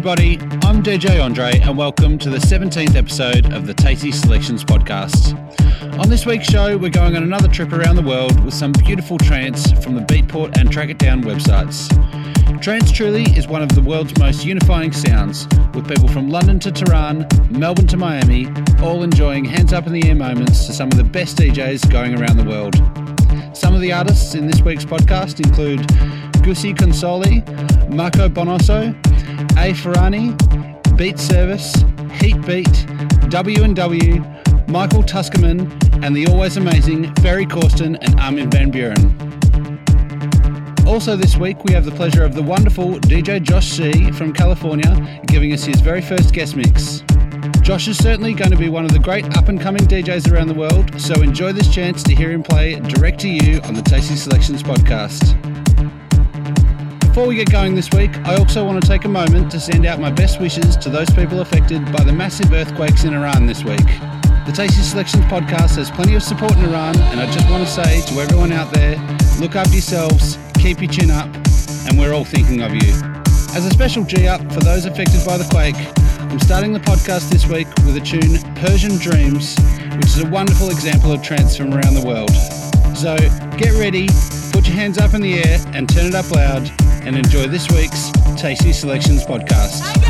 Everybody. I'm DJ Andre, and welcome to the 17th episode of the Tasty Selections podcast. On this week's show, we're going on another trip around the world with some beautiful trance from the Beatport and Track It Down websites. Trance truly is one of the world's most unifying sounds, with people from London to Tehran, Melbourne to Miami, all enjoying hands up in the air moments to some of the best DJs going around the world. Some of the artists in this week's podcast include Gussie Consoli, Marco Bonosso, A Ferrani, Beat Service, Heatbeat, W&W, Michael Tsukerman, and the always amazing Ferry Corsten and Armin van Buuren. Also this week we have the pleasure of the wonderful DJ Josh C from California giving us his very first guest mix. Josh is certainly going to be one of the great up and coming DJs around the world, so enjoy this chance to hear him play direct to you on the Tasty Selections podcast. Before we get going this week, I also want to take a moment to send out my best wishes to those people affected by the massive earthquakes in Iran this week. The Tasty Selections podcast has plenty of support in Iran, and I just want to say to everyone out there look after yourselves, keep your chin up, and we're all thinking of you. As a special G up for those affected by the quake, I'm starting the podcast this week with a tune, Persian Dreams, which is a wonderful example of trance from around the world. So get ready, put your hands up in the air and turn it up loud, and enjoy this week's Tasty Selections podcast.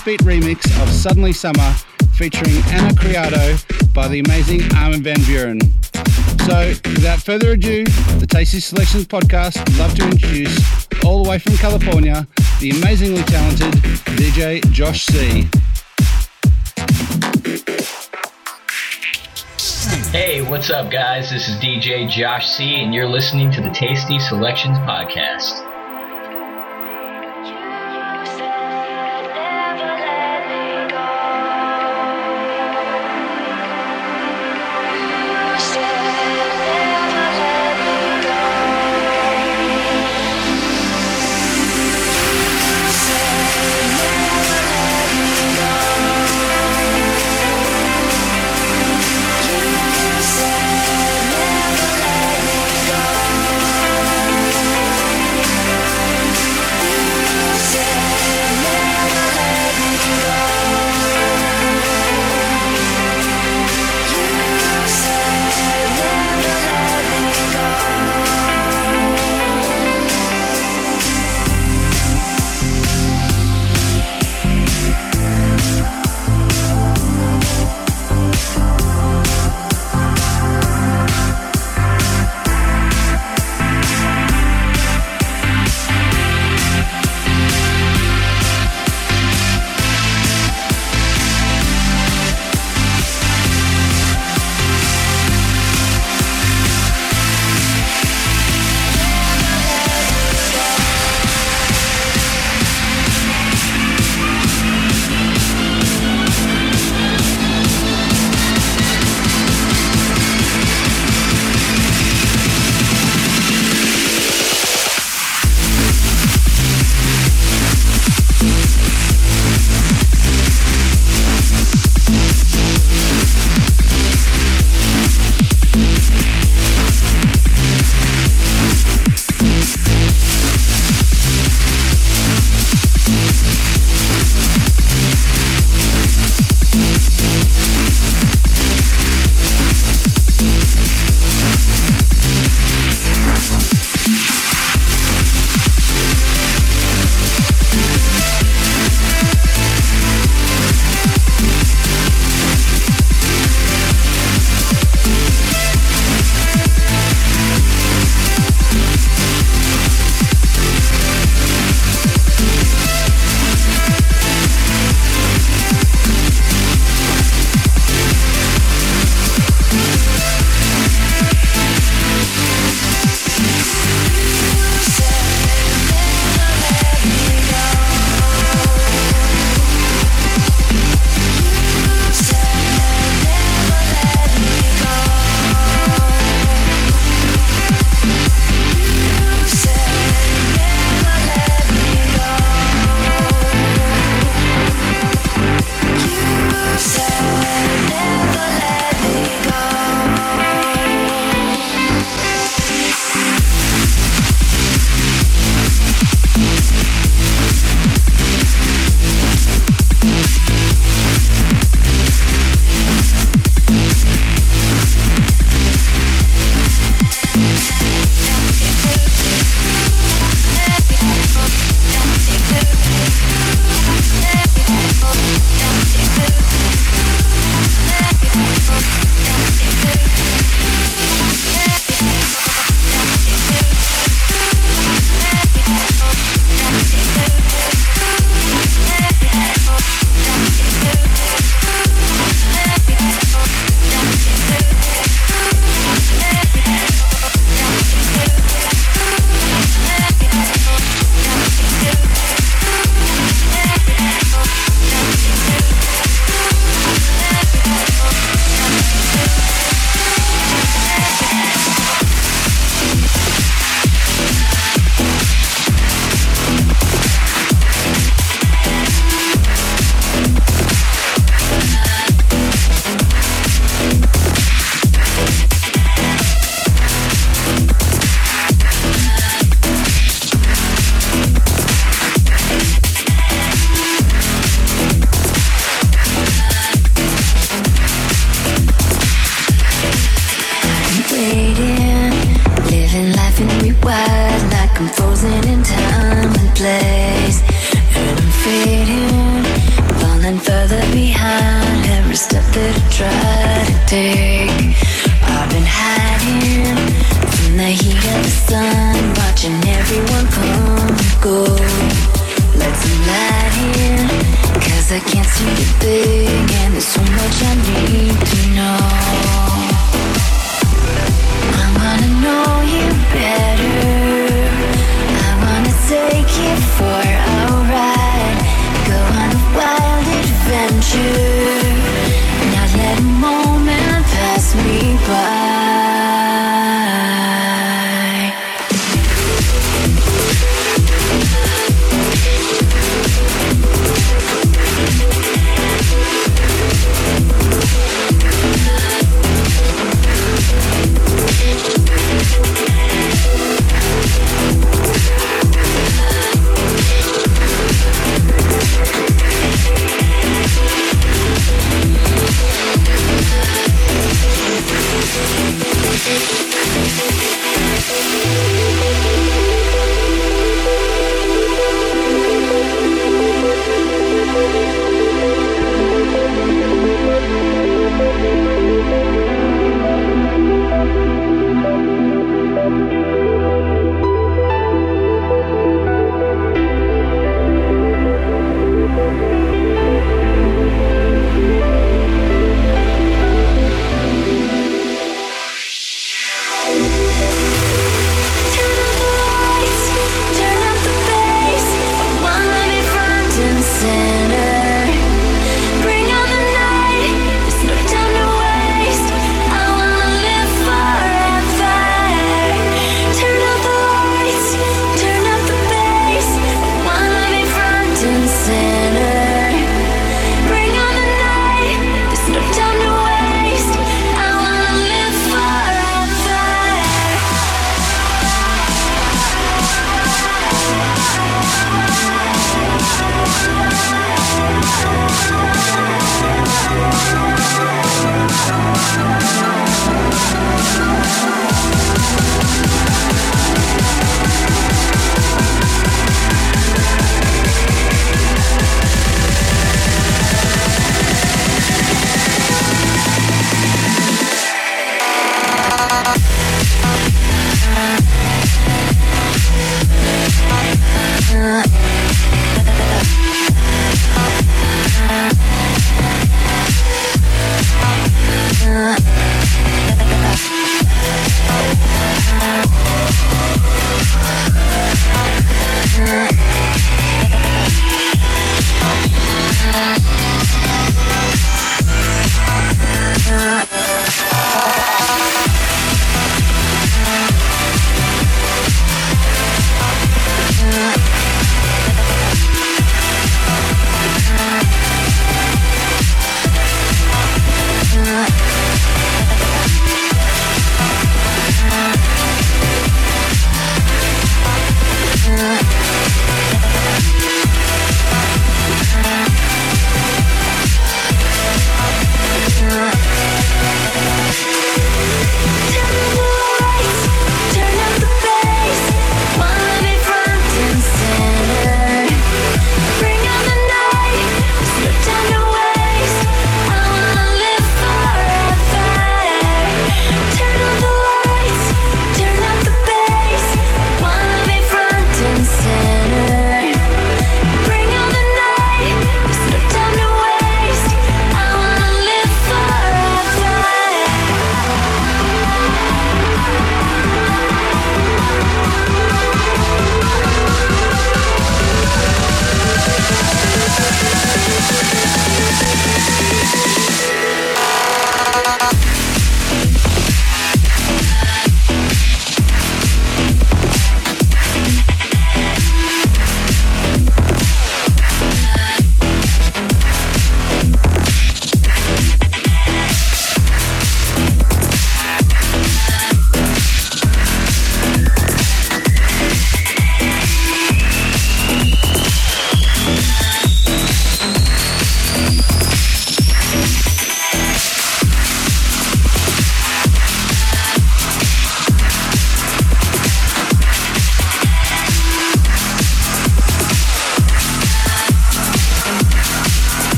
Heatbeat remix of Suddenly Summer featuring Ana Criado by the amazing Armin van Buuren. So, without further ado, the Tasty Selections podcast would love to introduce, all the way from California, the amazingly talented DJ Josh C. Hey, what's up, guys? This is DJ Josh C., and you're listening to the Tasty Selections podcast.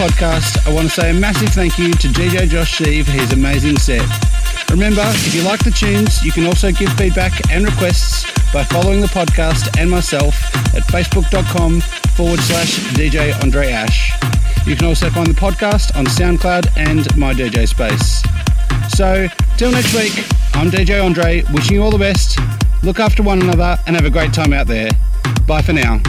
Podcast, I want to say a massive thank you to DJ Josh C for his amazing set. Remember, if you like the tunes, you can also give feedback and requests by following the podcast and myself at facebook.com forward slash DJ Andre Ash. You can also find the podcast on SoundCloud and my DJ Space. So, till next week, I'm DJ Andre, wishing you all the best. Look after one another and have a great time out there. Bye for now.